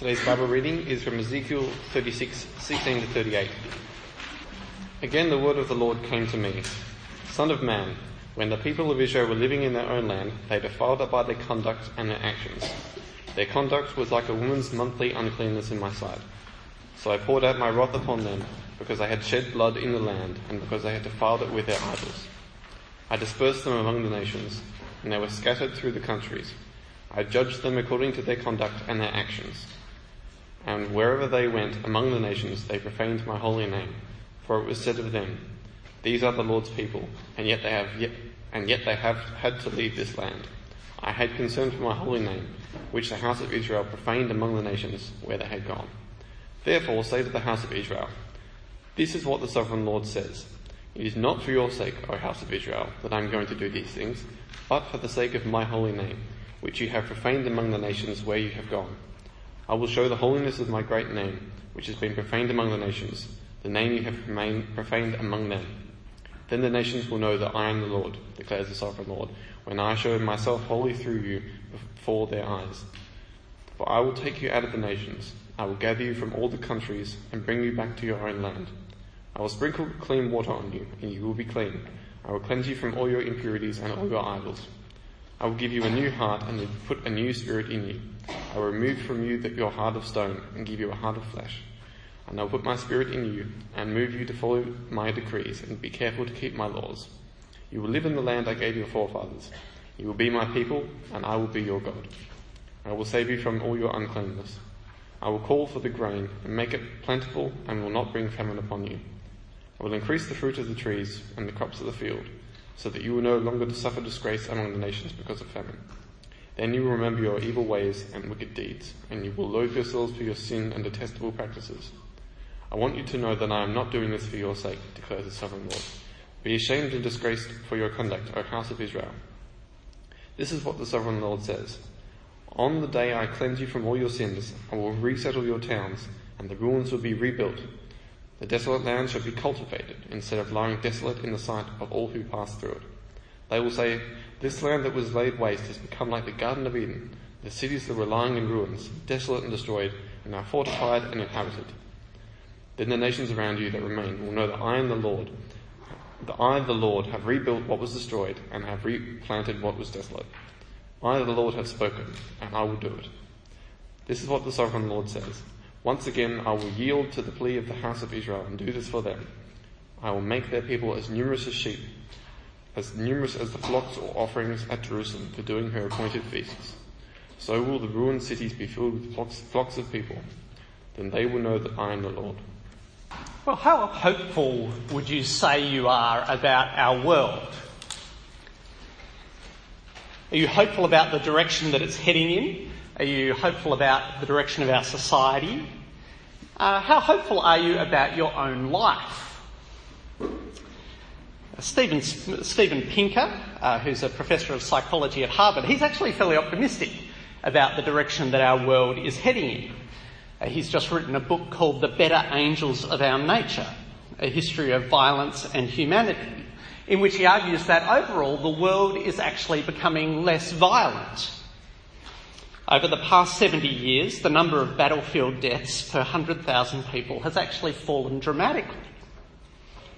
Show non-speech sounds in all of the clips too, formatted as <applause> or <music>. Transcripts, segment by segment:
Today's Bible reading is from Ezekiel 36, 16 to 38. Again, the word of the Lord came to me Son of man, when the people of Israel were living in their own land, they defiled it by their conduct and their actions. Their conduct was like a woman's monthly uncleanness in my sight. So I poured out my wrath upon them, because they had shed blood in the land, and because they had defiled it with their idols. I dispersed them among the nations, and they were scattered through the countries. I judged them according to their conduct and their actions. And wherever they went among the nations, they profaned my holy name. For it was said of them, These are the Lord's people, and yet they have yet, and yet they have had to leave this land. I had concern for my holy name, which the house of Israel profaned among the nations where they had gone. Therefore say to the house of Israel, This is what the sovereign Lord says. It is not for your sake, O house of Israel, that I am going to do these things, but for the sake of my holy name, which you have profaned among the nations where you have gone. I will show the holiness of my great name, which has been profaned among the nations, the name you have profaned among them. Then the nations will know that I am the Lord, declares the sovereign Lord, when I show myself holy through you before their eyes. For I will take you out of the nations, I will gather you from all the countries, and bring you back to your own land. I will sprinkle clean water on you, and you will be clean. I will cleanse you from all your impurities and all your idols. I will give you a new heart and put a new spirit in you. I will remove from you that your heart of stone and give you a heart of flesh. And I will put my spirit in you and move you to follow my decrees and be careful to keep my laws. You will live in the land I gave your forefathers. You will be my people and I will be your God. I will save you from all your uncleanness. I will call for the grain and make it plentiful and will not bring famine upon you. I will increase the fruit of the trees and the crops of the field so that you will no longer suffer disgrace among the nations because of famine. Then you will remember your evil ways and wicked deeds, and you will loathe yourselves for your sin and detestable practices. I want you to know that I am not doing this for your sake, declares the sovereign Lord. Be ashamed and disgraced for your conduct, O house of Israel. This is what the sovereign Lord says. On the day I cleanse you from all your sins, I will resettle your towns, and the ruins will be rebuilt, the desolate land shall be cultivated instead of lying desolate in the sight of all who pass through it. They will say, This land that was laid waste has become like the Garden of Eden. The cities that were lying in ruins, desolate and destroyed, are now fortified and inhabited. Then the nations around you that remain will know that I am the Lord. That I, the Lord, have rebuilt what was destroyed and have replanted what was desolate. I, the Lord, have spoken, and I will do it. This is what the sovereign Lord says. Once again, I will yield to the plea of the house of Israel and do this for them. I will make their people as numerous as sheep, as numerous as the flocks or offerings at Jerusalem for doing her appointed feasts. So will the ruined cities be filled with flocks, of people. Then they will know that I am the Lord. Well, how hopeful would you say you are about our world? Are you hopeful about the direction that it's heading in? Are you hopeful about the direction of our society? Uh, how hopeful are you about your own life? Stephen, Steven Pinker, uh, who's a professor of psychology at Harvard, he's actually fairly optimistic about the direction that our world is heading in. Uh, he's just written a book called The Better Angels of Our Nature, a history of violence and humanity, in which he argues that overall the world is actually becoming less violent over the past 70 years, the number of battlefield deaths per 100,000 people has actually fallen dramatically.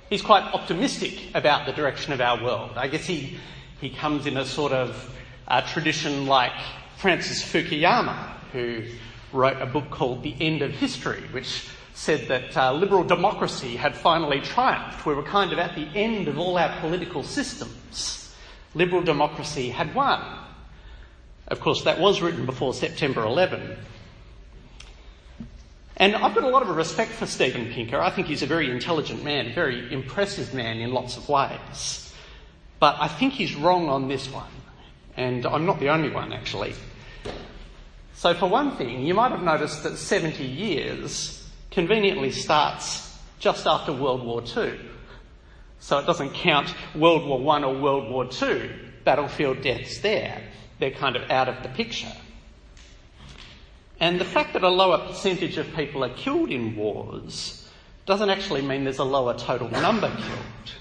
He's quite optimistic about the direction of our world. I guess he, he comes in a sort of uh, tradition like Francis Fukuyama, who wrote a book called The End of History, which said that uh, liberal democracy had finally triumphed. We were kind of at the end of all our political systems. Liberal democracy had won. Of course, that was written before September 11. And I've got a lot of respect for Steven Pinker. I think he's a very intelligent man, very impressive man in lots of ways. But I think he's wrong on this one. And I'm not the only one, actually. So, for one thing, you might have noticed that 70 years conveniently starts just after World War II. So it doesn't count World War I or World War II battlefield deaths there they're kind of out of the picture. And the fact that a lower percentage of people are killed in wars doesn't actually mean there's a lower total number killed.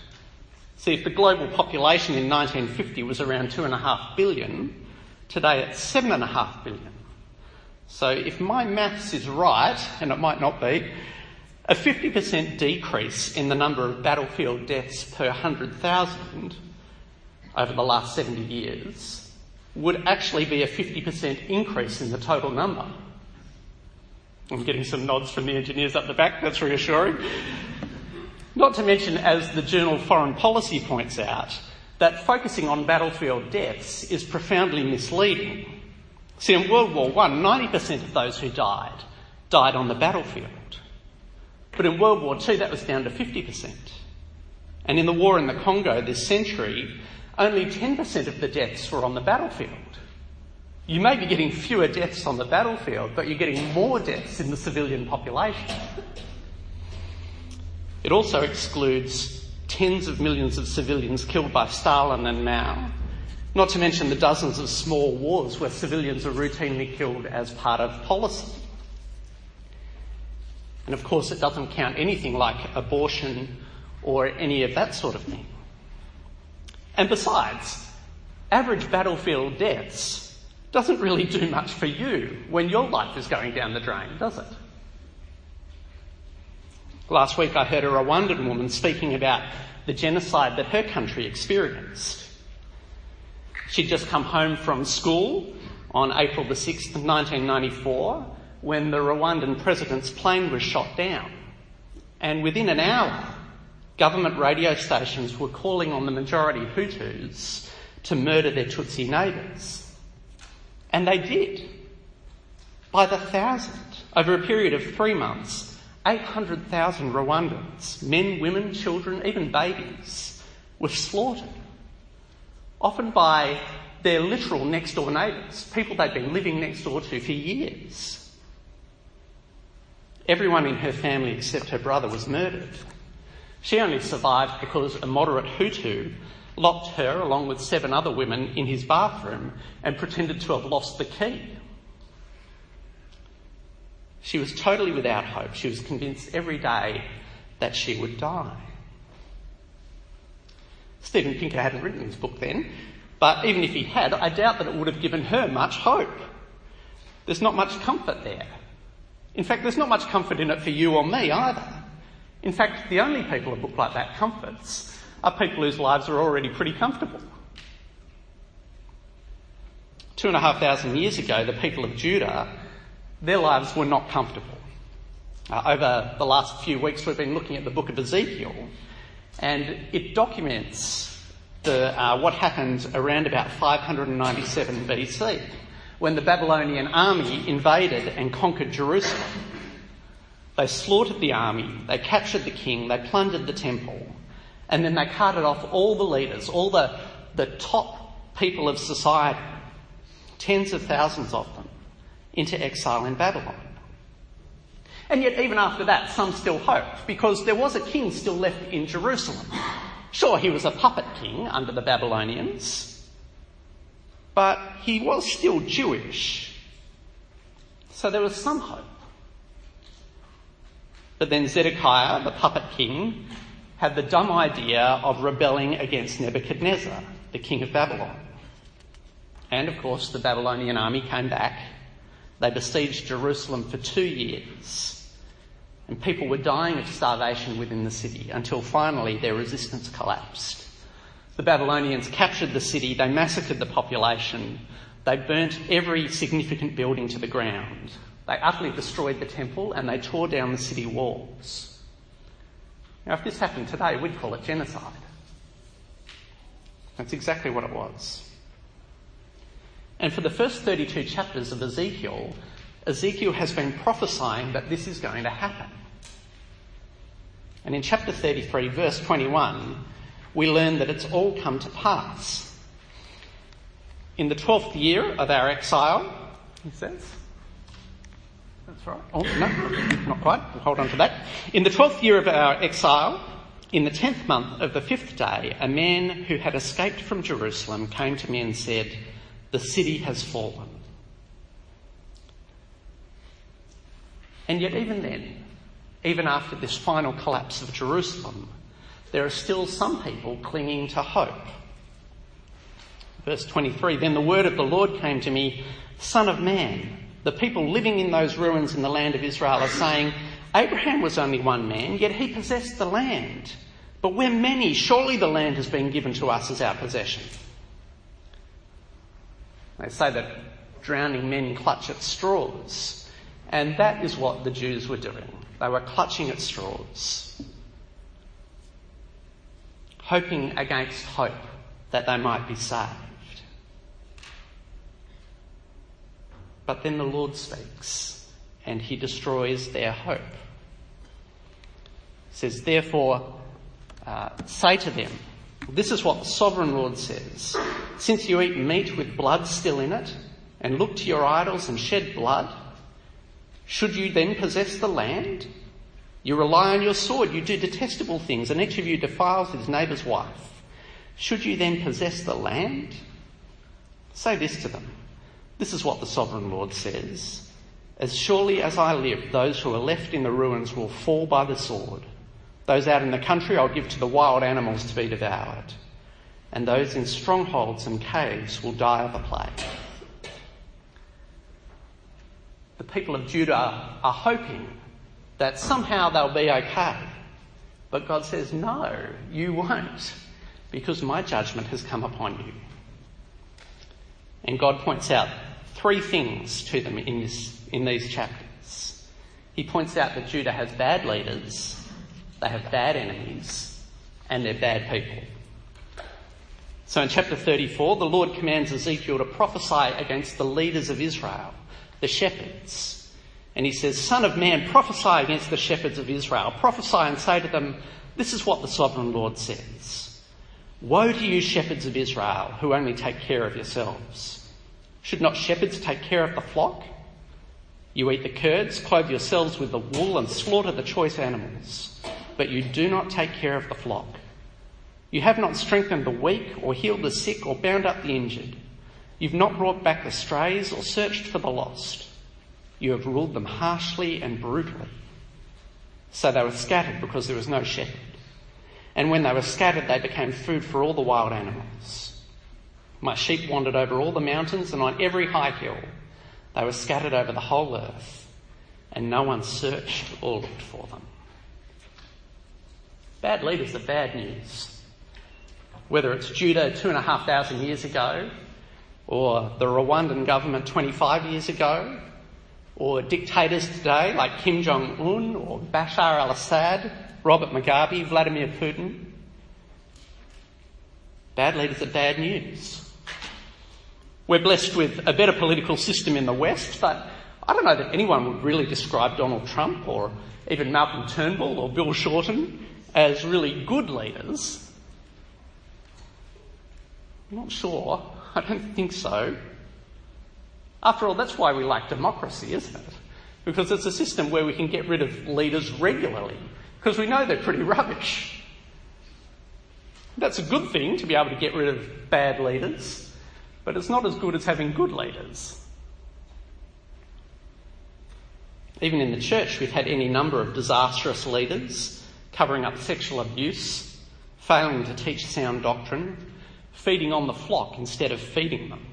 See, if the global population in 1950 was around 2.5 billion, today it's 7.5 billion. So if my maths is right, and it might not be, a 50% decrease in the number of battlefield deaths per 100,000 over the last 70 years would actually be a 50% increase in the total number. I'm getting some nods from the engineers up the back, that's reassuring. Not to mention, as the journal Foreign Policy points out, that focusing on battlefield deaths is profoundly misleading See, in World War I, 90% of those who died died on the battlefield. But in World War II, that was down to 50%. And in the war in the Congo this century, only 10% of the deaths were on the battlefield. You may be getting fewer deaths on the battlefield, but you're getting more deaths in the civilian population. It also excludes tens of millions of civilians killed by Stalin and Mao, not to mention the dozens of small wars where civilians are routinely killed as part of policy. And of course, it doesn't count anything like abortion or any of that sort of thing. And besides, average battlefield deaths doesn't really do much for you when your life is going down the drain, does it? Last week I heard a Rwandan woman speaking about the genocide that her country experienced. She'd just come home from school on April the 6th, 1994, when the Rwandan president's plane was shot down. And within an hour, government radio stations were calling on the majority Hutus to murder their Tutsi neighbours. And they did. By the thousand. Over a period of three months, 800,000 Rwandans, men, women, children, even babies, were slaughtered often by their literal next door neighbours, people they'd been living next door to for years. Everyone in her family except her brother was murdered. She only survived because a moderate Hutu locked her, along with seven other women, in his bathroom and pretended to have lost the key. She was totally without hope. She was convinced every day that she would die. Steven Pinker hadn't written his book then, but even if he had, I doubt that it would have given her much hope. There's not much comfort there. In fact, there's not much comfort in it for you or me either. In fact, the only people a book like that comforts are people whose lives are already pretty comfortable. Two and a half thousand years ago, the people of Judah, their lives were not comfortable. Uh, over the last few weeks, we've been looking at the book of Ezekiel, and it documents the, uh, what happened around about 597 BC when the Babylonian army invaded and conquered Jerusalem. They slaughtered the army, they captured the king, they plundered the temple, and then they carted off all the leaders, all the, the top people of society, tens of thousands of them, into exile in Babylon. And yet, even after that, some still hoped, because there was a king still left in Jerusalem. Sure, he was a puppet king under the Babylonians, but he was still Jewish. So there was some hope. But then Zedekiah, the puppet king, had the dumb idea of rebelling against Nebuchadnezzar, the king of Babylon. And of course, the Babylonian army came back. They besieged Jerusalem for two years and people were dying of starvation within the city until finally their resistance collapsed. The Babylonians captured the city, they massacred the population, they burnt every significant building to the ground, they utterly destroyed the temple, and they tore down the city walls. Now, if this happened today, we'd call it genocide. That's exactly what it was. And for the first 32 chapters of Ezekiel, Ezekiel has been prophesying that this is going to happen. And in chapter 33, verse 21, we learn that it's all come to pass. In the 12th year of our exile, he says, Oh, no, not quite. We'll hold on to that. In the 12th year of our exile, in the 10th month of the fifth day, a man who had escaped from Jerusalem came to me and said, The city has fallen. And yet, even then, even after this final collapse of Jerusalem, there are still some people clinging to hope. Verse 23 Then the word of the Lord came to me, Son of man, The people living in those ruins in the land of Israel are saying, Abraham was only one man, yet he possessed the land. But we're many. Surely the land has been given to us as our possession. They say that drowning men clutch at straws. And that is what the Jews were doing. They were clutching at straws, hoping against hope that they might be saved. But then the Lord speaks and he destroys their hope. He says, Therefore, uh, say to them, this is what the sovereign Lord says. Since you eat meat with blood still in it, and look to your idols and shed blood, should you then possess the land? You rely on your sword, you do detestable things, and each of you defiles his neighbour's wife. Should you then possess the land? Say this to them. This is what the sovereign Lord says. As surely as I live, those who are left in the ruins will fall by the sword. Those out in the country I'll give to the wild animals to be devoured. And those in strongholds and caves will die of the plague. The people of Judah are hoping that somehow they'll be okay. But God says, no, you won't, because my judgment has come upon you. And God points out three things to them in, this, in these chapters. He points out that Judah has bad leaders, they have bad enemies, and they're bad people. So in chapter 34, the Lord commands Ezekiel to prophesy against the leaders of Israel, the shepherds. And he says, Son of man, prophesy against the shepherds of Israel. Prophesy and say to them, This is what the sovereign Lord says. Woe to you, shepherds of Israel, who only take care of yourselves. Should not shepherds take care of the flock? You eat the curds, clothe yourselves with the wool, and slaughter the choice animals but you do not take care of the flock. You have not strengthened the weak, or healed the sick, or bound up the injured. You've not brought back the strays, or searched for the lost. You have ruled them harshly and brutally. So they were scattered because there was no shepherd. And when they were scattered, they became food for all the wild animals. My sheep wandered over all the mountains and on every high hill. They were scattered over the whole earth, and no one searched or looked for them. Bad leaders are bad news. Whether it's Judah two and a half thousand years ago, or the Rwandan government 25 years ago, or dictators today like Kim Jong un, or Bashar al Assad, Robert Mugabe, Vladimir Putin. Bad leaders are bad news. We're blessed with a better political system in the West, but I don't know that anyone would really describe Donald Trump or even Malcolm Turnbull or Bill Shorten as really good leaders? I'm not sure. I don't think so. After all, that's why we like democracy, isn't it? Because it's a system where we can get rid of leaders regularly, because we know they're pretty <laughs> rubbish. That's a good thing to be able to get rid of bad leaders, but it's not as good as having good leaders. Even in the church, we've had any number of disastrous leaders covering up sexual abuse, failing to teach sound doctrine, feeding on the flock instead of feeding them,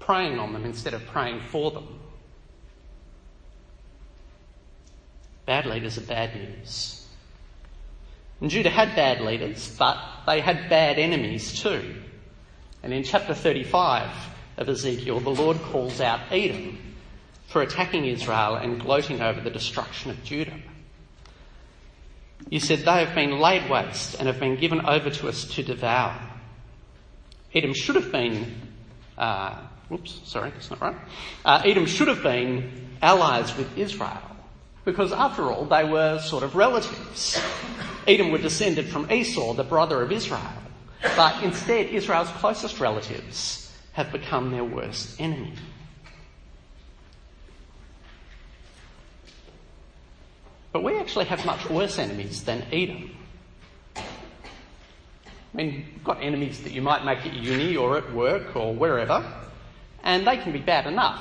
preying on them instead of praying for them. Bad leaders are bad news. And Judah had bad leaders, but they had bad enemies too. And in chapter 35 of Ezekiel, the Lord calls out Edom for attacking Israel and gloating over the destruction of Judah. You said, They have been laid waste and have been given over to us to devour. Edom should have been, uh, whoops, sorry, that's not right. Uh, Edom should have been allies with Israel because, after all, they were sort of relatives. Edom were descended from Esau, the brother of Israel. But instead, Israel's closest relatives have become their worst enemy. But we actually have much worse enemies than Edom. I mean, you've got enemies that you might make at uni or at work or wherever, and they can be bad enough.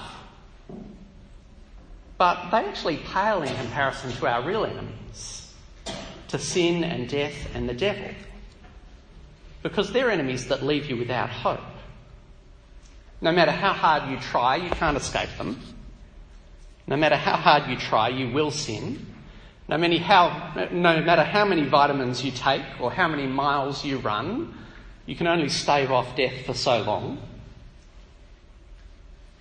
But they actually pale in comparison to our real enemies, to sin and death and the devil. Because they're enemies that leave you without hope. No matter how hard you try, you can't escape them. No matter how hard you try, you will sin. No, how, no matter how many vitamins you take or how many miles you run, you can only stave off death for so long.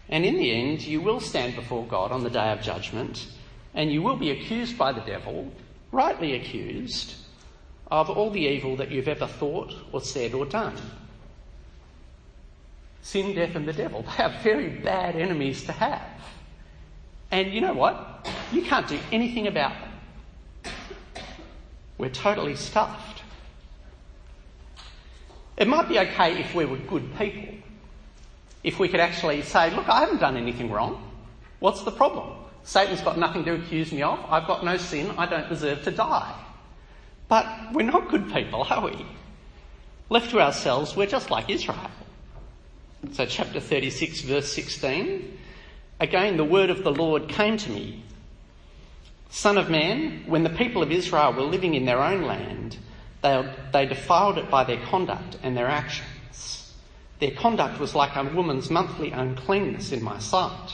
And in the end, you will stand before God on the day of judgment and you will be accused by the devil, rightly accused, of all the evil that you've ever thought or said or done. Sin, death, and the devil, <laughs> they are very bad enemies to have. And you know what? You can't do anything about them. We're totally stuffed. It might be okay if we were good people. If we could actually say, look, I haven't done anything wrong. What's the problem? Satan's got nothing to accuse me of. I've got no sin. I don't deserve to die. But we're not good people, are we? Left to ourselves, we're just like Israel. So, chapter 36, verse 16. Again, the word of the Lord came to me. Son of man, when the people of Israel were living in their own land, they, they defiled it by their conduct and their actions. Their conduct was like a woman's monthly uncleanness in my sight.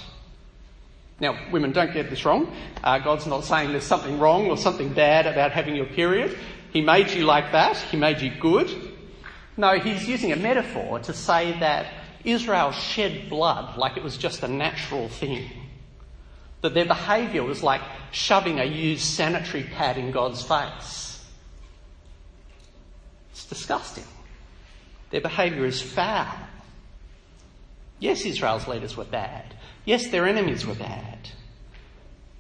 Now, women, don't get this wrong. Uh, God's not saying there's something wrong or something bad about having your period. He made you like that. He made you good. No, he's using a metaphor to say that Israel shed blood like it was just a natural thing. That their behaviour was like shoving a used sanitary pad in God's face. It's disgusting. Their behaviour is foul. Yes, Israel's leaders were bad. Yes, their enemies were bad,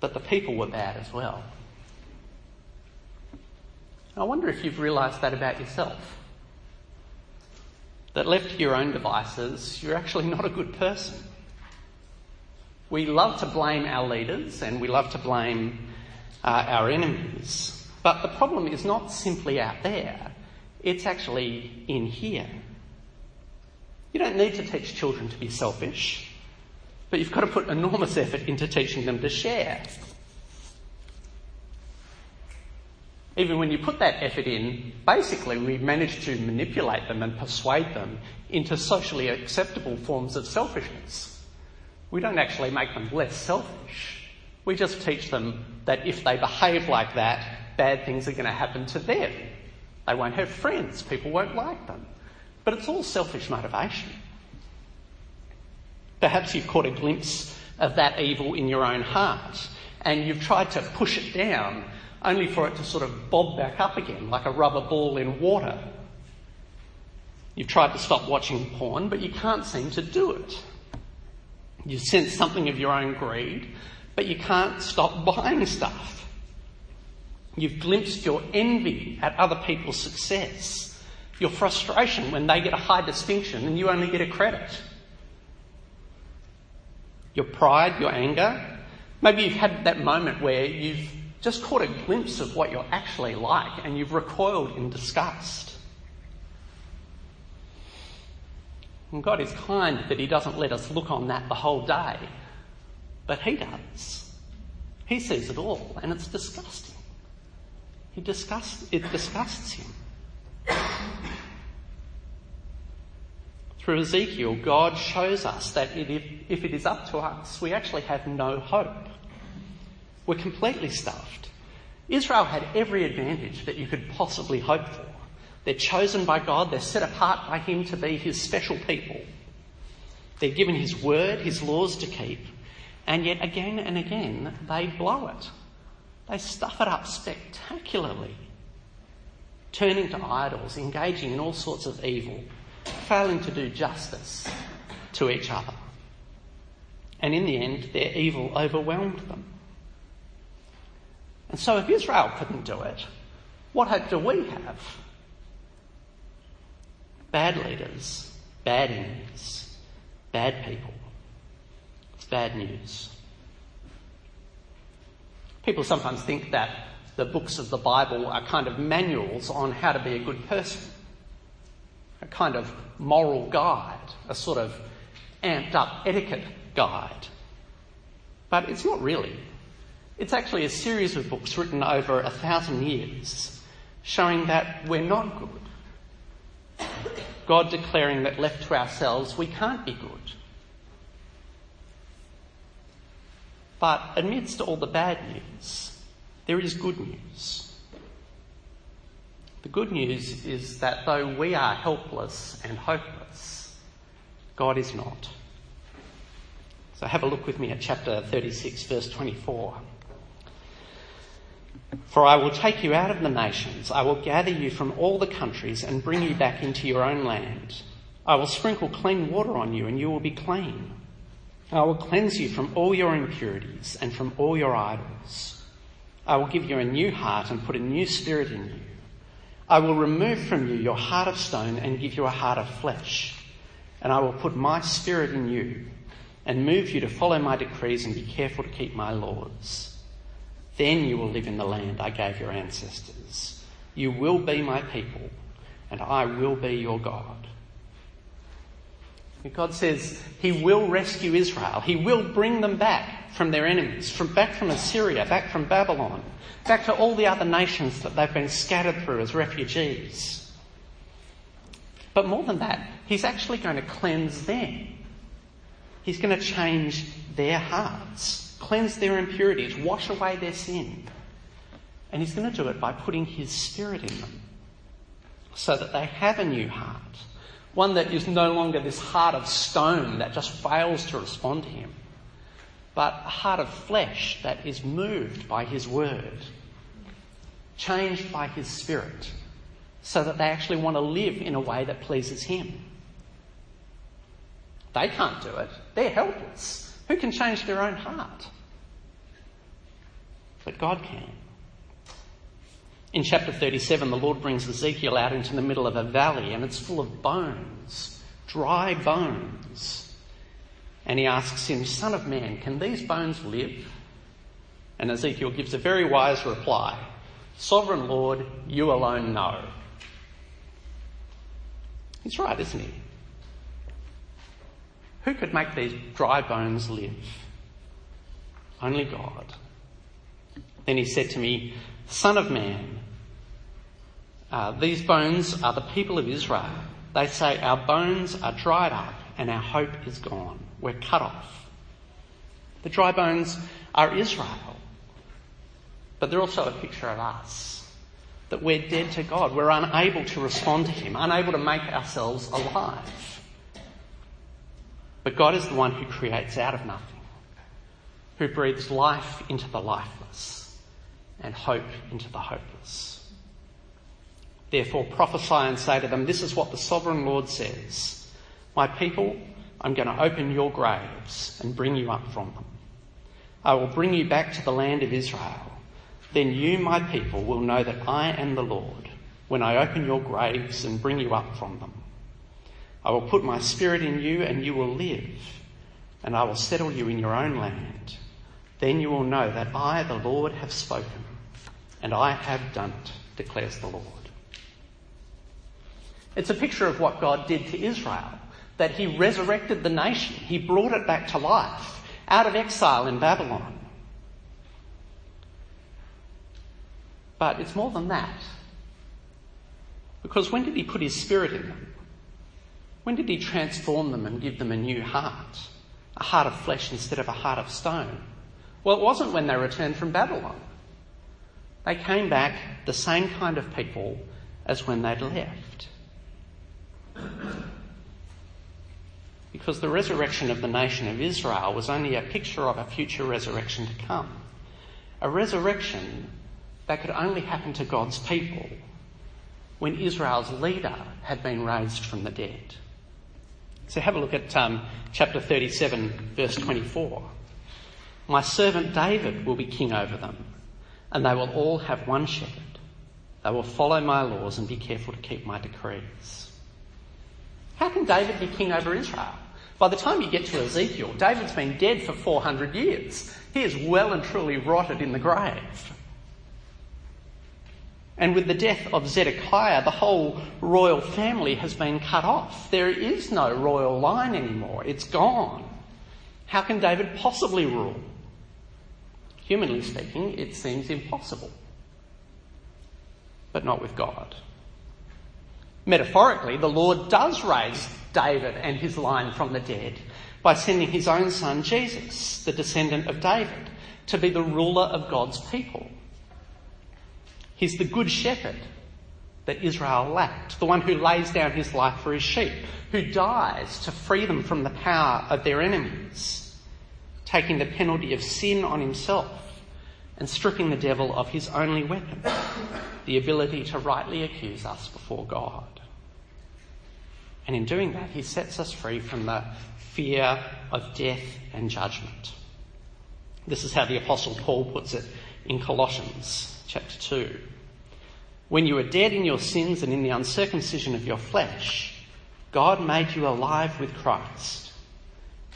but the people were bad as well. I wonder if you've realised that about yourself. That left to your own devices, you're actually not a good person. We love to blame our leaders and we love to blame uh, our enemies. But the problem is not simply out there, it's actually in here. You don't need to teach children to be selfish. But you've got to put enormous effort into teaching them to share. Even when you put that effort in, basically we manage to manipulate them and persuade them into socially acceptable forms of selfishness. We don't actually make them less selfish. We just teach them that if they behave like that, bad things are going to happen to them. They won't have friends, people won't like them. But it's all selfish motivation. Perhaps you've caught a glimpse of that evil in your own heart and you've tried to push it down only for it to sort of bob back up again like a rubber ball in water. You've tried to stop watching porn, but you can't seem to do it. You sense something of your own greed, but you can't stop buying stuff. You've glimpsed your envy at other people's success, your frustration when they get a high distinction and you only get a credit your pride, your anger. Maybe you've had that moment where you've just caught a glimpse of what you're actually like and you've recoiled in disgust. And God is kind that He doesn't let us look on that the whole day, but He does. He sees it all and it's disgusting. He disgusts, it disgusts Him. Through Ezekiel, God shows us that if, if it is up to us, we actually have no hope. We're completely stuffed. Israel had every advantage that you could possibly hope for. They're chosen by God, they're set apart by Him to be His special people. They're given His word, His laws to keep, and yet again and again they blow it. They stuff it up spectacularly, turning to idols, engaging in all sorts of evil failing to do justice to each other. And in the end, their evil overwhelmed them. And so if Israel couldn't do it, what hope do we have? Bad leaders, bad enemies, bad people. It's bad news. People sometimes think that the books of the Bible are kind of manuals on how to be a good person a kind of moral guide, a sort of amped up etiquette guide. But it's not really. It's actually a series of books written over a thousand years showing that we're not good. God declaring that left to ourselves we can't be good. But amidst all the bad news, there is good news. The good news is that though we are helpless and hopeless, God is not. So have a look with me at chapter 36, verse 24. For I will take you out of the nations, I will gather you from all the countries and bring you back into your own land. I will sprinkle clean water on you and you will be clean. I will cleanse you from all your impurities and from all your idols. I will give you a new heart and put a new spirit in you. I will remove from you your heart of stone and give you a heart of flesh. And I will put my spirit in you and move you to follow my decrees and be careful to keep my laws. Then you will live in the land I gave your ancestors. You will be my people and I will be your God. God says He will rescue Israel. He will bring them from their enemies, from back from Assyria, back from Babylon, back to all the other nations that they've been scattered through as refugees. But more than that, He's actually going to cleanse them. He's going to change their hearts, cleanse their impurities, wash away their sin. And He's going to do it by putting His Spirit in them so that they have a new heart one that is no longer this heart of stone that just fails to respond to him, but a heart of flesh that is moved by his word, changed by his spirit, so that they actually want to live in a way that pleases him. They can't do it. They're helpless. Who can change their own heart? But God can. In chapter 37, the Lord brings Ezekiel out into the middle of a valley and it's full of bones, dry bones. And he asks him, Son of man, can these bones live? And Ezekiel gives a very wise reply Sovereign Lord, you alone know. He's right, isn't he? Who could make these dry bones live? Only God. Then he said to me, Son of man, uh, these bones are the people of Israel. They say, Our bones are dried up and our hope is gone. We're cut off. The dry bones are Israel, but they're also a picture of us. That we're dead to God. We're unable to respond to Him, unable to make ourselves alive. But God is the one who creates out of nothing, who breathes life into the lifeless and hope into the hopeless. Therefore prophesy and say to them, this is what the sovereign Lord says. My people, I'm going to open your graves and bring you up from them. I will bring you back to the land of Israel. Then you, my people, will know that I am the Lord when I open your graves and bring you up from them. I will put my spirit in you and you will live, and I will settle you in your own land. Then you will know that I, the Lord, have spoken, and I have done it, declares the Lord. It's a picture of what God did to Israel, that He resurrected the nation. He brought it back to life out of exile in Babylon. But it's more than that. Because when did He put His Spirit in them? When did He transform them and give them a new heart? A heart of flesh instead of a heart of stone? Well, it wasn't when they returned from Babylon. They came back the same kind of people as when they'd left. Because the resurrection of the nation of Israel was only a picture of a future resurrection to come. A resurrection that could only happen to God's people when Israel's leader had been raised from the dead. So have a look at um, chapter 37, verse 24. My servant David will be king over them, and they will all have one shepherd. They will follow my laws and be careful to keep my decrees. How can David be king over Israel? By the time you get to Ezekiel, David's been dead for 400 years. He is well and truly rotted in the grave. And with the death of Zedekiah, the whole royal family has been cut off. There is no royal line anymore. It's gone. How can David possibly rule? Humanly speaking, it seems impossible. But not with God. Metaphorically, the Lord does raise David and his line from the dead by sending his own son Jesus, the descendant of David, to be the ruler of God's people. He's the good shepherd that Israel lacked, the one who lays down his life for his sheep, who dies to free them from the power of their enemies, taking the penalty of sin on himself and stripping the devil of his only weapon, the ability to rightly accuse us before God. And in doing that, he sets us free from the fear of death and judgment. This is how the Apostle Paul puts it in Colossians chapter 2. When you were dead in your sins and in the uncircumcision of your flesh, God made you alive with Christ.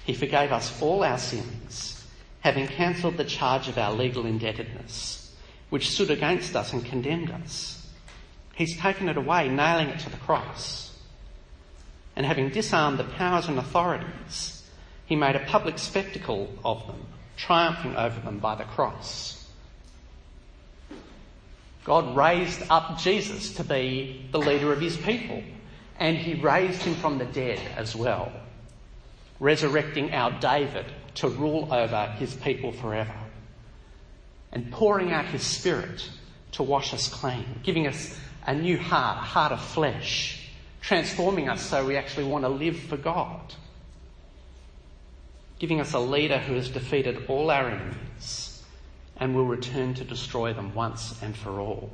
He forgave us all our sins, having cancelled the charge of our legal indebtedness, which stood against us and condemned us. He's taken it away, nailing it to the cross. And having disarmed the powers and authorities, he made a public spectacle of them, triumphing over them by the cross. God raised up Jesus to be the leader of his people, and he raised him from the dead as well, resurrecting our David to rule over his people forever, and pouring out his spirit to wash us clean, giving us a new heart, a heart of flesh, transforming us so we actually want to live for God, giving us a leader who has defeated all our enemies and will return to destroy them once and for all.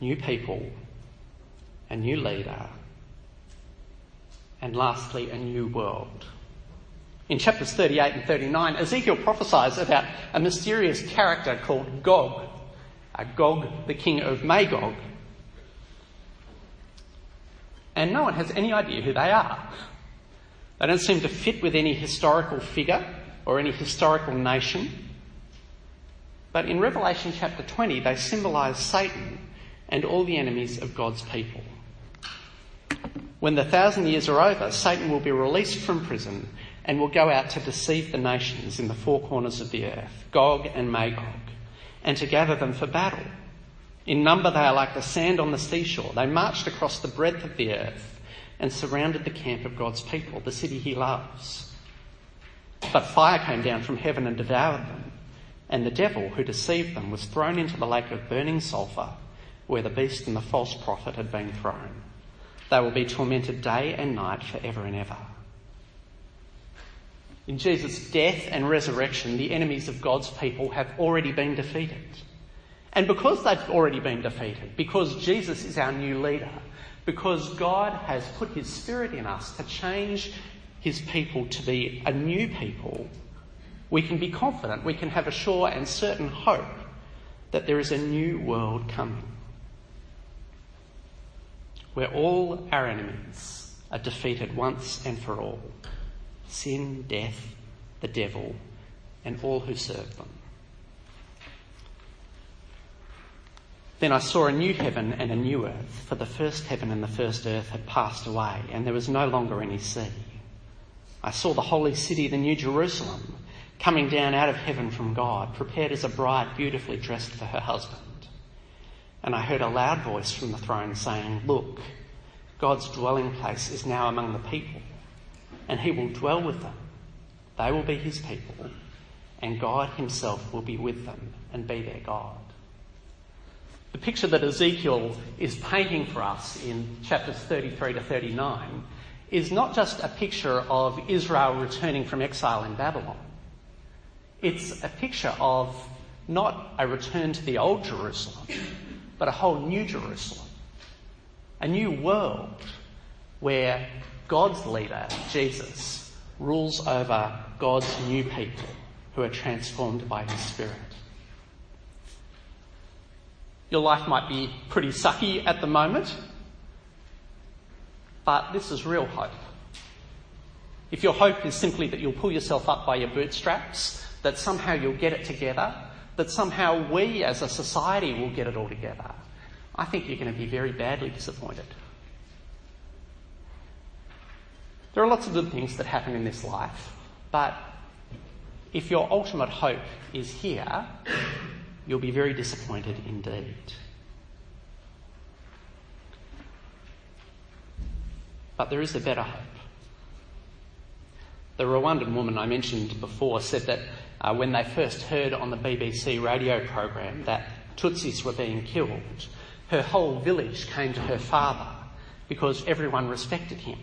New people, a new leader, and lastly, a new world. In chapters 38 and 39, Ezekiel prophesies about a mysterious character called Gog, Gog, the king of Magog. And no one has any idea who they are. They don't seem to fit with any historical figure or any historical nation. But in Revelation chapter 20, they symbolise Satan and all the enemies of God's people. When the thousand years are over, Satan will be released from prison and will go out to deceive the nations in the four corners of the earth, Gog and Magog, and to gather them for battle. In number, they are like the sand on the seashore. They marched across the breadth of the earth and surrounded the camp of God's people, the city he loves. But fire came down from heaven and devoured them, and the devil who deceived them was thrown into the lake of burning sulphur, where the beast and the false prophet had been thrown. They will be tormented day and night forever and ever. In Jesus' death and resurrection, the enemies of God's people have already been defeated. And because they've already been defeated, because Jesus is our new leader, because God has put his spirit in us to change his people to be a new people, we can be confident, we can have a sure and certain hope that there is a new world coming where all our enemies are defeated once and for all sin, death, the devil, and all who serve them. Then I saw a new heaven and a new earth, for the first heaven and the first earth had passed away, and there was no longer any sea. I saw the holy city, the New Jerusalem, coming down out of heaven from God, prepared as a bride beautifully dressed for her husband. And I heard a loud voice from the throne saying, Look, God's dwelling place is now among the people, and he will dwell with them. They will be his people, and God himself will be with them and be their God. The picture that Ezekiel is painting for us in chapters 33 to 39 is not just a picture of Israel returning from exile in Babylon. It's a picture of not a return to the old Jerusalem, but a whole new Jerusalem. A new world where God's leader, Jesus, rules over God's new people who are transformed by his Spirit. Your life might be pretty sucky at the moment. But this is real hope. If your hope is simply that you'll pull yourself up by your bootstraps, that somehow you'll get it together, that somehow we as a society will get it all together, I think you're going to be very badly disappointed. There are lots of good things that happen in this life, but if your ultimate hope is here, you'll be very disappointed indeed. But there is a better hope. The Rwandan woman I mentioned before said that uh, when they first heard on the BBC radio program that Tutsis were being killed, her whole village came to her father because everyone respected him.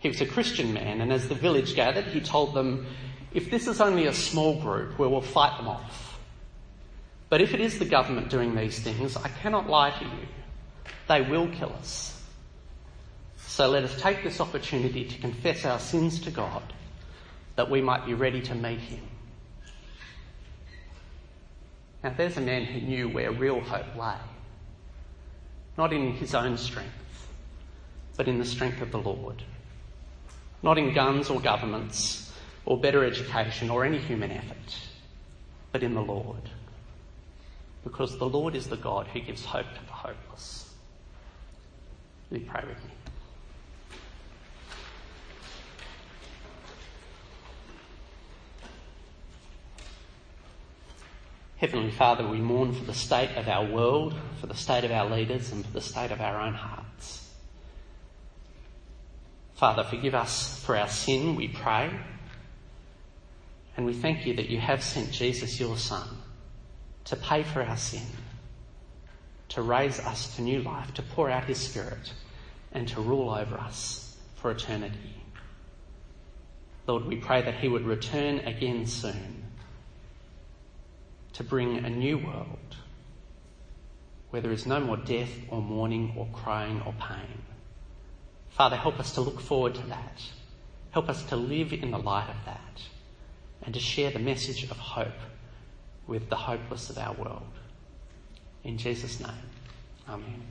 He was a Christian man, and as the village gathered, he told them, If this is only a small group, we will fight them off. But if it is the government doing these things, I cannot lie to you. They will kill us. So let us take this opportunity to confess our sins to God that we might be ready to meet him. Now, there's a man who knew where real hope lay. Not in his own strength, but in the strength of the Lord. Not in guns or governments or better education or any human effort, but in the Lord. Because the Lord is the God who gives hope to the hopeless. Will you pray with me? Heavenly Father, we mourn for the state of our world, for the state of our leaders, and for the state of our own hearts. Father, forgive us for our sin, we pray. And we thank you that you have sent Jesus, your Son, to pay for our sin, to raise us to new life, to pour out his Spirit, and to rule over us for eternity. Lord, we pray that he would return again soon to bring a new world where there is no more death or mourning or crying or pain. Father, help us to look forward to that. Help us to live in the light of that and to share the message of hope with the hopeless of our world. In Jesus' name, Amen.